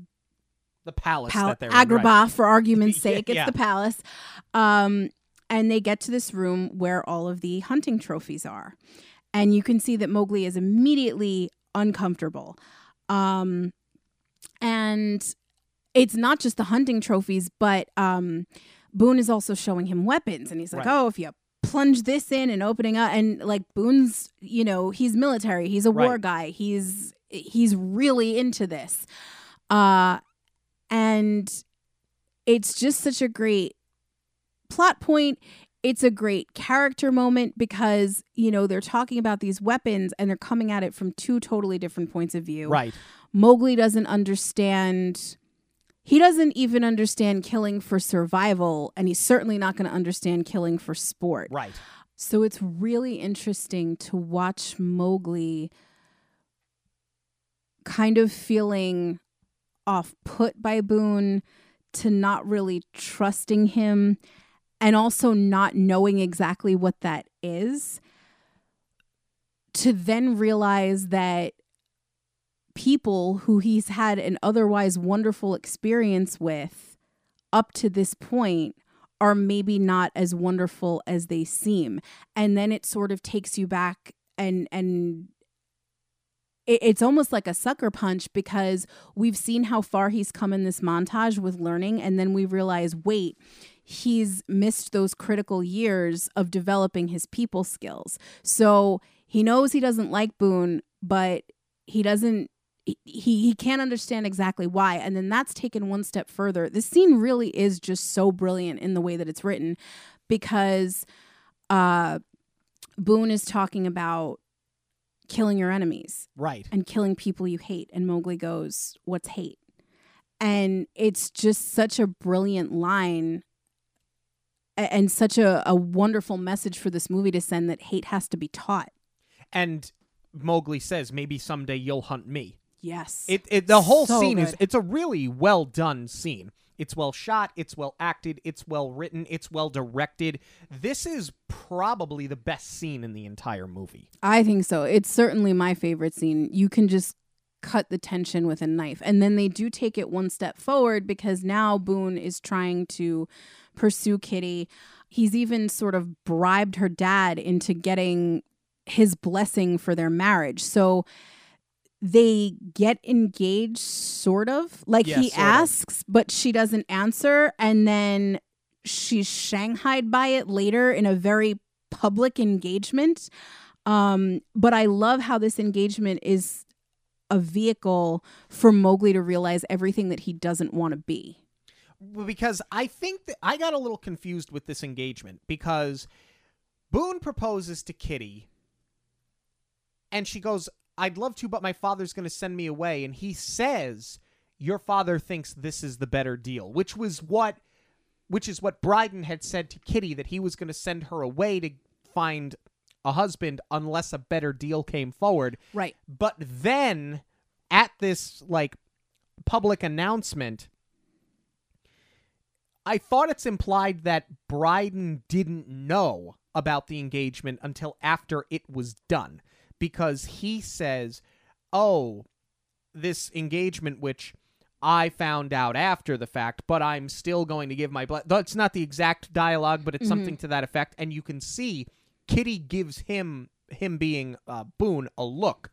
The palace pal- that they're in, right. For argument's sake. It's yeah. the palace. Um, and they get to this room where all of the hunting trophies are. And you can see that Mowgli is immediately uncomfortable. Um, and it's not just the hunting trophies, but um, Boone is also showing him weapons. And he's like, Right. oh, if you plunge this in and opening up and like Boone's, you know, he's military, he's a war guy. He's he's really into this. Uh and it's just such a great plot point. It's a great character moment because, you know, they're talking about these weapons and they're coming at it from two totally different points of view. Right. Mowgli doesn't understand he doesn't even understand killing for survival and he's certainly not going to understand killing for sport. Right. So it's really interesting to watch Mowgli kind of feeling off put by Boone to not really trusting him and also not knowing exactly what that is to then realize that people who he's had an otherwise wonderful experience with up to this point are maybe not as wonderful as they seem. And then it sort of takes you back and and it, it's almost like a sucker punch because we've seen how far he's come in this montage with learning. And then we realize wait he's missed those critical years of developing his people skills. So he knows he doesn't like boone but he doesn't he he can't understand exactly why and then that's taken one step further the scene really is just so brilliant in the way that it's written because uh boone is talking about killing your enemies Right. and killing people you hate and mowgli goes what's hate and it's just such a brilliant line and such a, a wonderful message for this movie to send that hate has to be taught And Mowgli says, maybe someday you'll hunt me. Yes It, it the whole So scene is it's a really well done scene. It's well shot, it's well acted, it's well written, it's well directed. This is probably the best scene in the entire movie. I think so. It's certainly my favorite scene. You can just cut the tension with a knife. And then they do take it one step forward because now Boone is trying to pursue Kitty. He's even sort of bribed her dad into getting his blessing for their marriage. So they get engaged sort of. Like Yeah, he sort of. asks but she doesn't answer. And then she's shanghaied by it later in a very public engagement. Um but i love how this engagement is a vehicle for mowgli to realize everything that he doesn't want to be. Well, because I think that I got a little confused with this engagement because Boone proposes to Kitty and she goes, I'd love to, but my father's going to send me away. And he says, Your father thinks this is the better deal, which was what. Which is what Brydon had said to Kitty that he was going to send her away to find a husband unless a better deal came forward. right But then at this like public announcement, I thought it's implied that Brydon didn't know about the engagement until after it was done because he says, "Oh, this engagement which I found out after the fact, but I'm still going to give my blood." That's not the exact dialogue, but it's something to that effect and you can see Kitty gives him him being uh, Boone a look.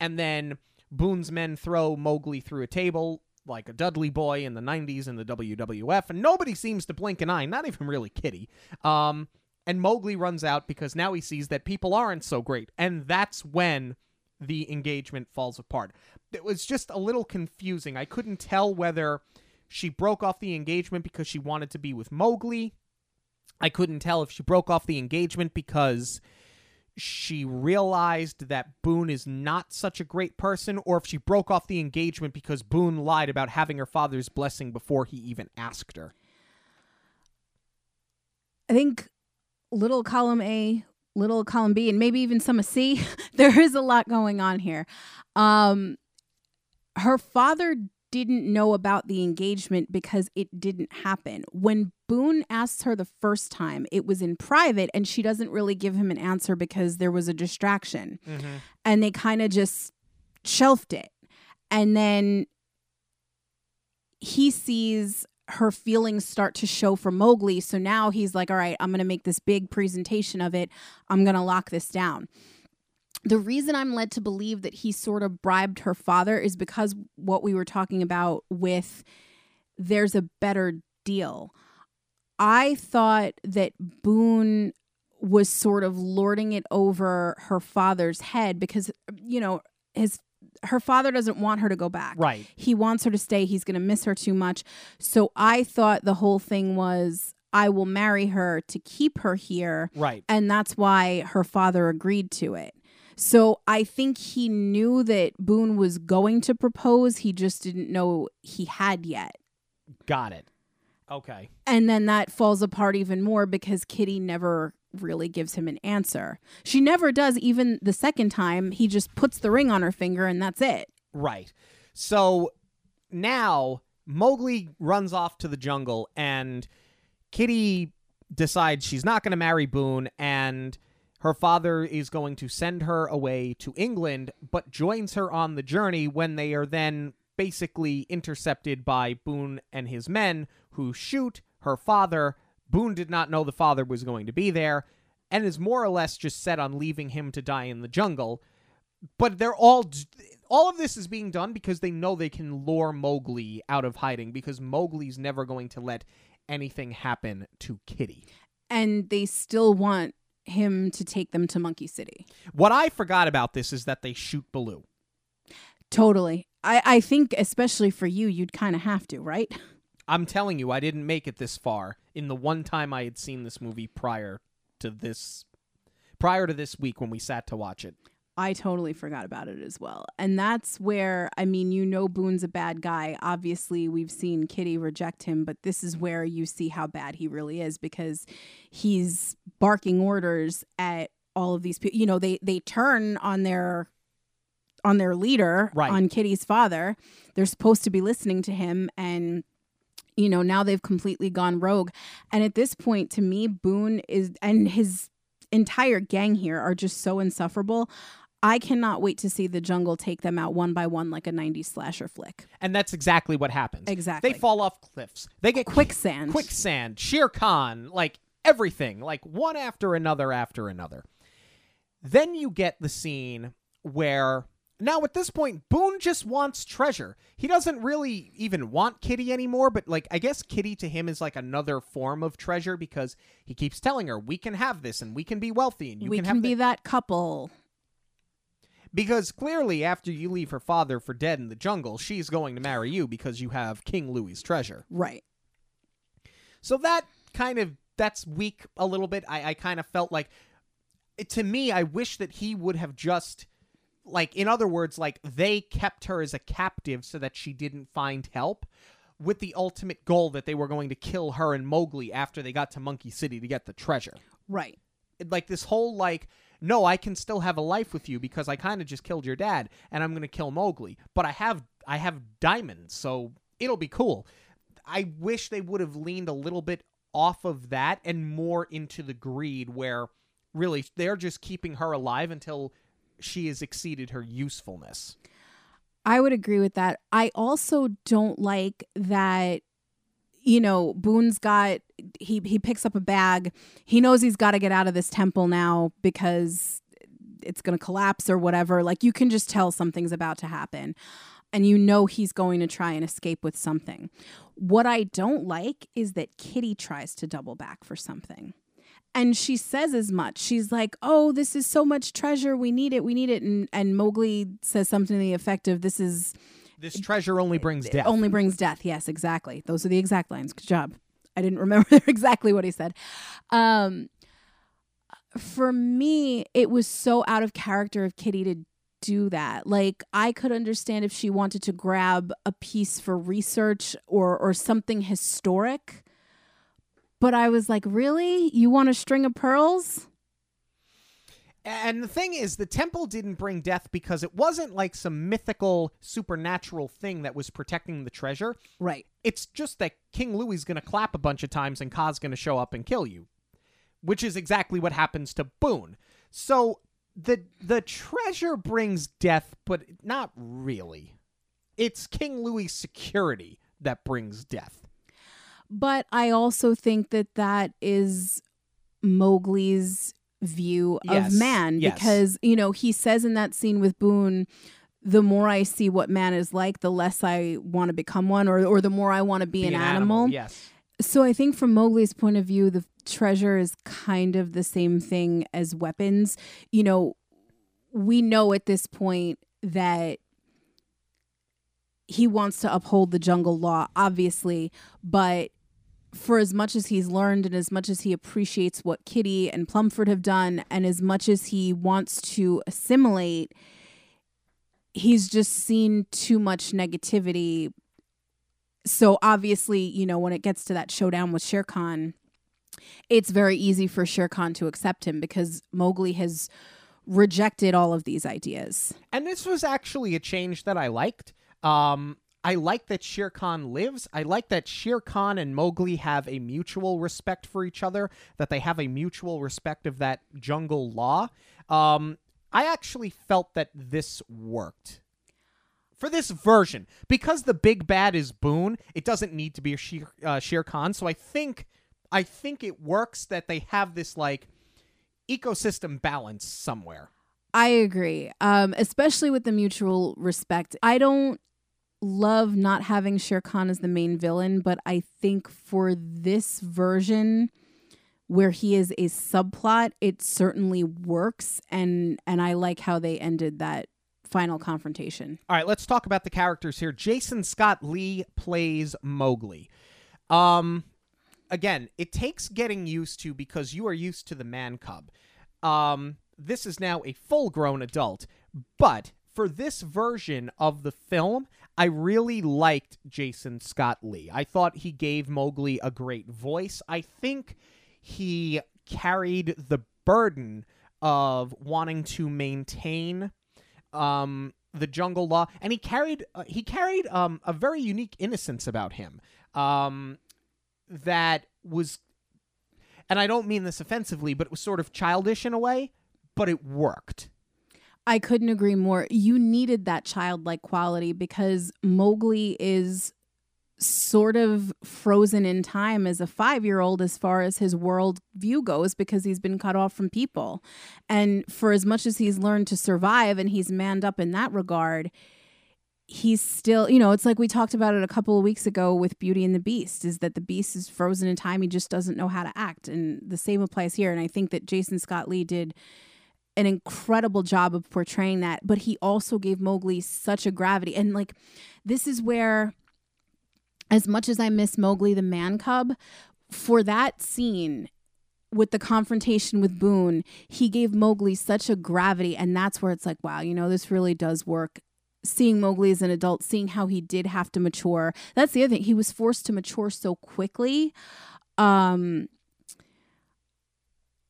And then Boone's men throw Mowgli through a table like a Dudley boy in the 90s in the WWF, and nobody seems to blink an eye, not even really Kitty. Um, and Mowgli runs out because now he sees that people aren't so great. And that's when the engagement falls apart. It was just a little confusing. I couldn't tell whether she broke off the engagement because she wanted to be with Mowgli. I couldn't tell if she broke off the engagement because she realized that Boone is not such a great person, or if she broke off the engagement because Boone lied about having her father's blessing before he even asked her. I think little column A, little column B, and maybe even some of C. there is a lot going on here. Um, her father didn't know about the engagement because it didn't happen. When Boone asks her the first time, it was in private, and she doesn't really give him an answer because there was a distraction. And they kind of just shelved it. And then he sees her feelings start to show for Mowgli. So now he's like, all right, I'm going to make this big presentation of it. I'm going to lock this down. The reason I'm led to believe that he sort of bribed her father is because what we were talking about with there's a better deal. I thought that Boone was sort of lording it over her father's head because you know his her father doesn't want her to go back. Right. He wants her to stay. He's going to miss her too much. So I thought the whole thing was I will marry her to keep her here. Right. And that's why her father agreed to it. So I think he knew that Boone was going to propose. He just didn't know he had yet. Got it. Okay. And then that falls apart even more because Kitty never really gives him an answer. She never does, even the second time. He just puts the ring on her finger and that's it. Right. So now Mowgli runs off to the jungle and Kitty decides she's not going to marry Boone and her father is going to send her away to England but joins her on the journey when they are then basically intercepted by Boone and his men who shoot her father. Boone did not know the father was going to be there and is more or less just set on leaving him to die in the jungle but they're all all of this is being done because they know they can lure Mowgli out of hiding because Mowgli's never going to let anything happen to Kitty. And they still want him to take them to Monkey City. What I forgot about this is that they shoot Baloo. Totally. I, I think, especially for you, you'd kind of have to, right? I'm telling you, I didn't make it this far in the one time I had seen this movie prior to this prior to this week when we sat to watch it. I totally forgot about it as well. And that's where, I mean, you know, Boone's a bad guy. Obviously, we've seen Kitty reject him, but this is where you see how bad he really is because he's barking orders at all of these people. You know, they they turn on their on their leader, Right. on Kitty's father. They're supposed to be listening to him and you know, now they've completely gone rogue. And at this point, to me, Boone is and his entire gang here are just so insufferable. I cannot wait to see the jungle take them out one by one like a 90s slasher flick. And that's exactly what happens. Exactly. They fall off cliffs. They get Quicksand. quicksand, Shere Khan, like everything, like one after another after another. Then you get the scene where now at this point Boone just wants treasure. He doesn't really even want Kitty anymore, but like I guess Kitty to him is like another form of treasure because he keeps telling her we can have this and we can be wealthy and you we can, can, have be thi-" that couple. because clearly after you leave her father for dead in the jungle, she's going to marry you because you have King Louie's treasure. Right. So that kind of that's weak a little bit. I, I kind of felt like to me, I wish that he would have just like in other words, like they kept her as a captive so that she didn't find help. With the ultimate goal that they were going to kill her and Mowgli after they got to Monkey City to get the treasure. Right. Like this whole like, no, I can still have a life with you because I kind of just killed your dad and I'm going to kill Mowgli, but I have I have diamonds, so it'll be cool. I wish they would have leaned a little bit off of that and more into the greed where really they're just keeping her alive until she has exceeded her usefulness. I would agree with that. I also don't like that you know, Boone's got he he picks up a bag. He knows he's got to get out of this temple now because it's going to collapse or whatever. Like you can just tell something's about to happen. And you know he's going to try and escape with something. What I don't like is that Kitty tries to double back for something. And she says as much. She's like, "Oh, this is so much treasure. We need it. We need it." And and Mowgli says something to the effect of, "This is This treasure only brings death. only brings death. Yes, exactly. Those are the exact lines. Good job. I didn't remember exactly what he said. Um, for me, it was so out of character of Kitty to do that. Like I could understand if she wanted to grab a piece for research or or something historic. But I was like, "Really? You want a string of pearls?" And the thing is, the temple didn't bring death because it wasn't like some mythical, supernatural thing that was protecting the treasure. Right. It's just that King Louie is going to clap a bunch of times and Kaa's going to show up and kill you, which is exactly what happens to Boone. So the the treasure brings death, but not really. It's King Louie's security that brings death. But I also think that that is Mowgli's view Yes, of man yes. because, you know, he says in that scene with Boone, the more I see what man is like, the less I want to become one or or the more I want to be, Be an, animal. Yes. So I think from Mowgli's point of view, the treasure is kind of the same thing as weapons. You know, we know at this point that he wants to uphold the jungle law, obviously, but for as much as he's learned and as much as he appreciates what Kitty and Plumford have done, and as much as he wants to assimilate, he's just seen too much negativity. So obviously, you know, when it gets to that showdown with Shere Khan, it's very easy for Shere Khan to accept him because Mowgli has rejected all of these ideas. And this was actually a change that I liked. Um, I like that Shere Khan lives. I like that Shere Khan and Mowgli have a mutual respect for each other, that they have a mutual respect of that jungle law. Um, I actually felt that this worked. For this version, because the big bad is Boone, it doesn't need to be a Shere, uh, Shere Khan. So I think, I think it works that they have this like ecosystem balance somewhere. I agree, um, especially with the mutual respect. I don't love not having Shere Khan as the main villain, but I think for this version where he is a subplot, it certainly works and and I like how they ended that final confrontation. All right, let's talk about the characters here. Jason Scott Lee plays Mowgli. Um, again, it takes getting used to because you are used to the man cub. Um, this is now a full-grown adult, but for this version of the film, I really liked Jason Scott Lee. I thought he gave Mowgli a great voice. I think he carried the burden of wanting to maintain um, the jungle law, and he carried uh, he carried um, a very unique innocence about him um, that was, and I don't mean this offensively, but it was sort of childish in a way, but it worked. I couldn't agree more. You needed that childlike quality because Mowgli is sort of frozen in time as a five year old as far as his world view goes because he's been cut off from people. And for as much as he's learned to survive and he's manned up in that regard, he's still, you know, it's like we talked about it a couple of weeks ago with Beauty and the Beast is that the beast is frozen in time. He just doesn't know how to act. And the same applies here. And I think that Jason Scott Lee did an incredible job of portraying that, but he also gave Mowgli such a gravity. And like, this is where, as much as I miss Mowgli the man cub, for that scene with the confrontation with Boone, he gave Mowgli such a gravity. And that's where it's like, wow, you know, this really does work. Seeing Mowgli as an adult, seeing how he did have to mature. That's the other thing. He was forced to mature so quickly. Um,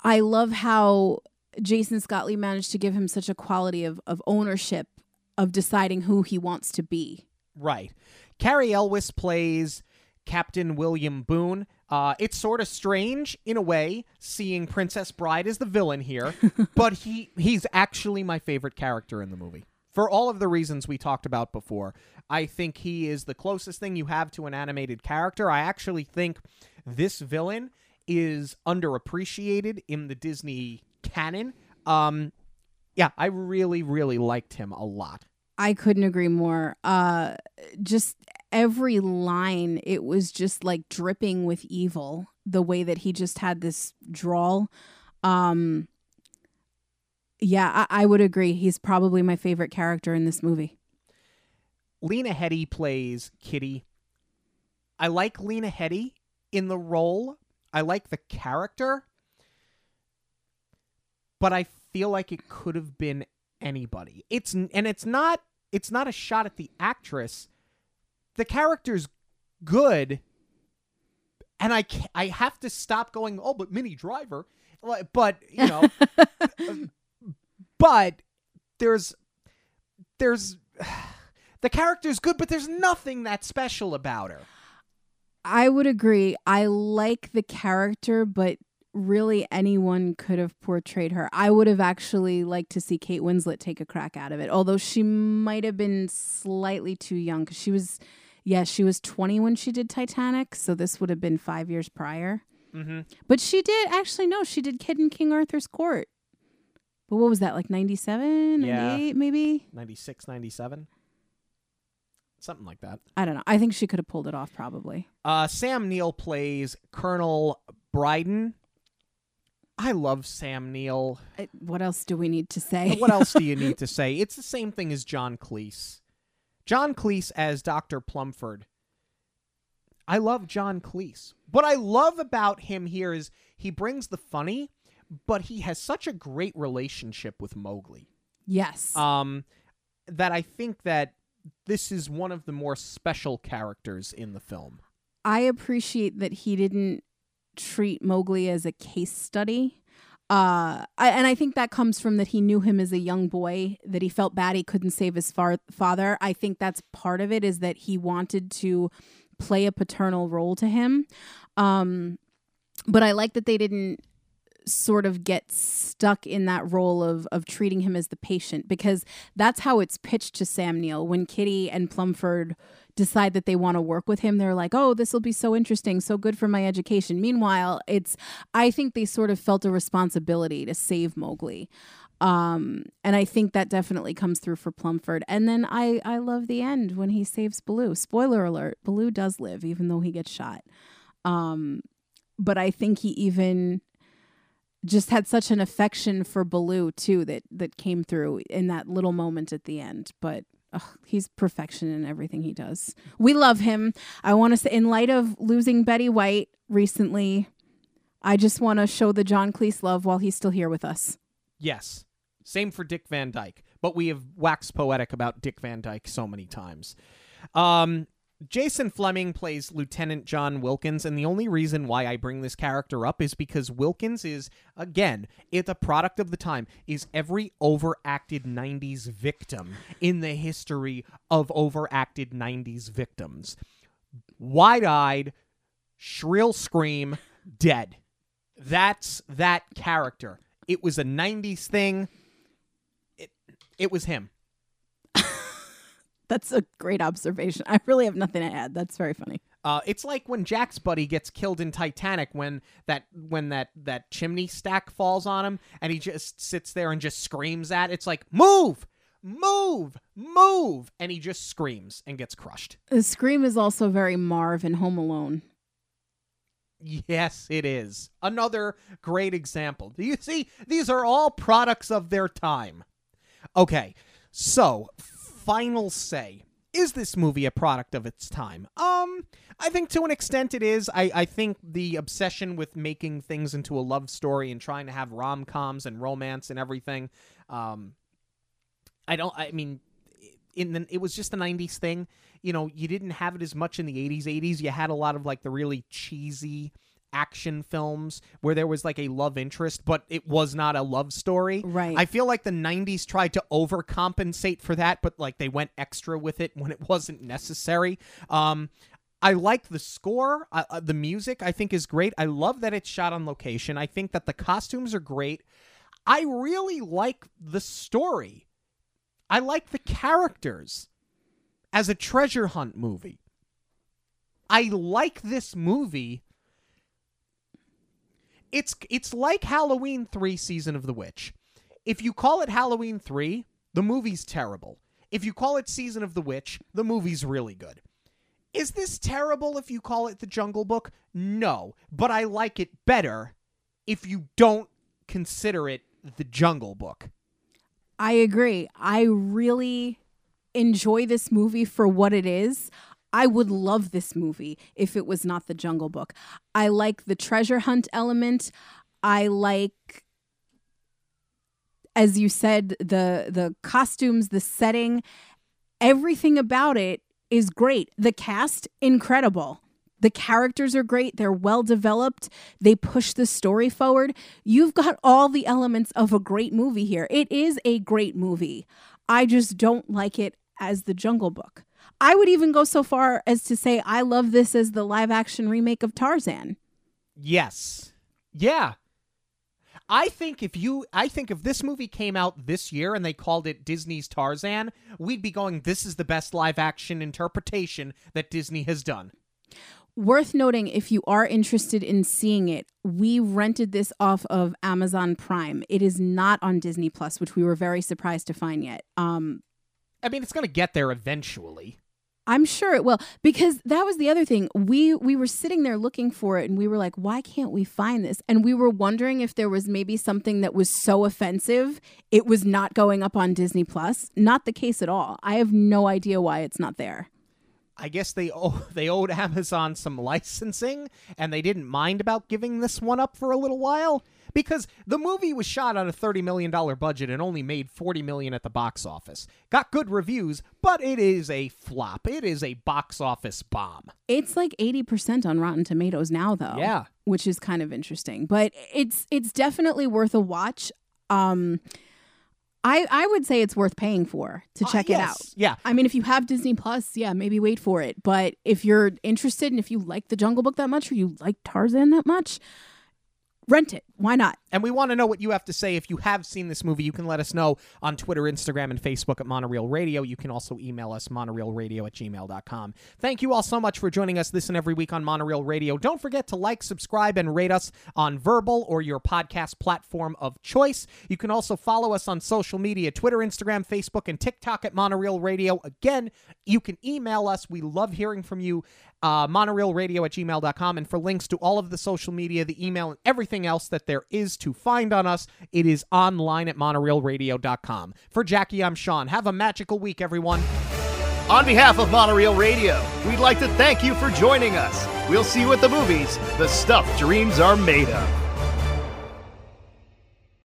I love how Jason Scott Lee managed to give him such a quality of, of ownership of deciding who he wants to be. Right. Cary Elwes plays Captain William Boone. Uh, it's sort of strange in a way seeing Princess Bride as the villain here, but he he's actually my favorite character in the movie. For all of the reasons we talked about before, I think he is the closest thing you have to an animated character. I actually think this villain is underappreciated in the Disney canon. Um, yeah, I really, really liked him a lot. I couldn't agree more. Uh, just every line, it was just like dripping with evil. The way that he just had this drawl. Um, yeah, I, I would agree. He's probably my favorite character in this movie. Lena Headey plays Kitty. I like Lena Headey in the role. I like the character. But I feel like it could have been anybody. It's and it's not it's not a shot at the actress. The character's good, and I I have to stop going. Oh, but Minnie Driver, but you know, but there's there's the character's good, but there's nothing that special about her. I would agree. I like the character, but really anyone could have portrayed her. I would have actually liked to see Kate Winslet take a crack out of it, although she might have been slightly too young because she was, yeah, she was 20 when she did Titanic, so this would have been five years prior. Mm-hmm. But she did actually no, she did Kid in King Arthur's Court. But what was that like 97, Yeah. 98 maybe? 96, 97? Something like that. I don't know. I think she could have pulled it off probably. Uh, Sam Neill plays Colonel Brydon. I love Sam Neill. I, what else do we need to say? what else do you need to say? It's the same thing as John Cleese. John Cleese as Dr. Plumford. I love John Cleese. What I love about him here is he brings the funny, but he has such a great relationship with Mowgli. yes. Um, that I think that this is one of the more special characters in the film. I appreciate that he didn't treat Mowgli as a case study. Uh, I, and I think that comes from that he knew him as a young boy, that he felt bad he couldn't save his far- father. I think that's part of it is that he wanted to play a paternal role to him. Um, but I like that they didn't sort of get stuck in that role of of treating him as the patient because that's how it's pitched to Sam Neill when Kitty and Plumford decide that they want to work with him they're like oh this will be so interesting so good for my education. Meanwhile it's I think they sort of felt a responsibility to save Mowgli. Um and I think that definitely comes through for Plumford. And then I I love the end when he saves Baloo. Spoiler alert Baloo does live even though he gets shot. Um but I think he even just had such an affection for Baloo too that that came through in that little moment at the end. But ugh, he's perfection in everything he does. We love him. I want to say, in light of losing Betty White recently, I just want to show the John Cleese love while he's still here with us. Yes. Same for Dick Van Dyke, but we have waxed poetic about Dick Van Dyke so many times. Um, Jason Flemyng plays Lieutenant John Wilkins, and the only reason why I bring this character up is because Wilkins is, again, it's a product of the time, is every overacted 90s victim in the history of overacted 90s victims. Wide eyed, shrill scream, dead. That's that character. It was a 90s thing. It, it was him. That's a great observation. I really have nothing to add. That's very funny. Uh, it's like when Jack's buddy gets killed in Titanic when that when that that chimney stack falls on him and he just sits there and just screams at. It's like move, move, move, and he just screams and gets crushed. The scream is also very Marv in Home Alone. Yes, it is another great example. Do you see? These are all products of their time. Okay, so final say. Is this movie a product of its time? Um, I think to an extent it is. I, I think the obsession with making things into a love story and trying to have rom coms and romance and everything. Um, I don't. I mean, in the it was just the '90s thing. You know, you didn't have it as much in the '80s. '80s, you had a lot of like the really cheesy action films where there was like a love interest, but it was not a love story. Right. I feel like the 90s tried to overcompensate for that, but like they went extra with it when it wasn't necessary. Um, I like the score. Uh, the music, I think, is great. I love that it's shot on location. I think that the costumes are great. I really like the story. I like the characters as a treasure hunt movie. I like this movie. It's it's like Halloween 3 Season of the Witch. If you call it Halloween 3, the movie's terrible. If you call it Season of the Witch, the movie's really good. Is this terrible if you call it The Jungle Book? No, but I like it better if you don't consider it The Jungle Book. I agree. I really enjoy this movie for what it is. I would love this movie if it was not the Jungle Book. I like the treasure hunt element. I like as you said, the the costumes, the setting, everything about it is great. The cast, incredible. The characters are great. They're well developed. They push the story forward. You've got all the elements of a great movie here. It is a great movie. I just don't like it as the Jungle Book. I would even go so far as to say I love this as the live action remake of Tarzan. Yes. Yeah. I think if you I think if this movie came out this year and they called it Disney's Tarzan, we'd be going this is the best live action interpretation that Disney has done. Worth noting if you are interested in seeing it, we rented this off of Amazon Prime. It is not on Disney Plus, which we were very surprised to find yet. Um I mean, it's going to get there eventually. I'm sure it will because that was the other thing. We we were sitting there looking for it and we were like, why can't we find this? And we were wondering if there was maybe something that was so offensive it was not going up on Disney Plus. Not the case at all. I have no idea why it's not there. I guess they owe, they owed Amazon some licensing and they didn't mind about giving this one up for a little while because the movie was shot on a $30 million budget and only made 40 million at the box office. Got good reviews, but it is a flop. It is a box office bomb. It's like 80% on Rotten Tomatoes now though. Yeah. Which is kind of interesting. But it's it's definitely worth a watch. Um I, I would say it's worth paying for to check uh, it out. Yeah. I mean, if you have Disney Plus, yeah, maybe wait for it. But if you're interested and if you like the Jungle Book that much or you like Tarzan that much, rent it. Why not? And we want to know what you have to say. If you have seen this movie, you can let us know on Twitter, Instagram, and Facebook at Monorail Radio. You can also email us, monorailradio at gmail.com. Thank you all so much for joining us this and every week on Monorail Radio. Don't forget to like, subscribe, and rate us on Verbal or your podcast platform of choice. You can also follow us on social media Twitter, Instagram, Facebook, and TikTok at Monorail Radio. Again, you can email us. We love hearing from you. Uh, monorailradio at gmail.com. And for links to all of the social media, the email, and everything else that there is to find on us, it is online at monorailradio.com. For Jackie, I'm Sean. Have a magical week, everyone. On behalf of Monorail Radio, we'd like to thank you for joining us. We'll see you at the movies, the stuff dreams are made of.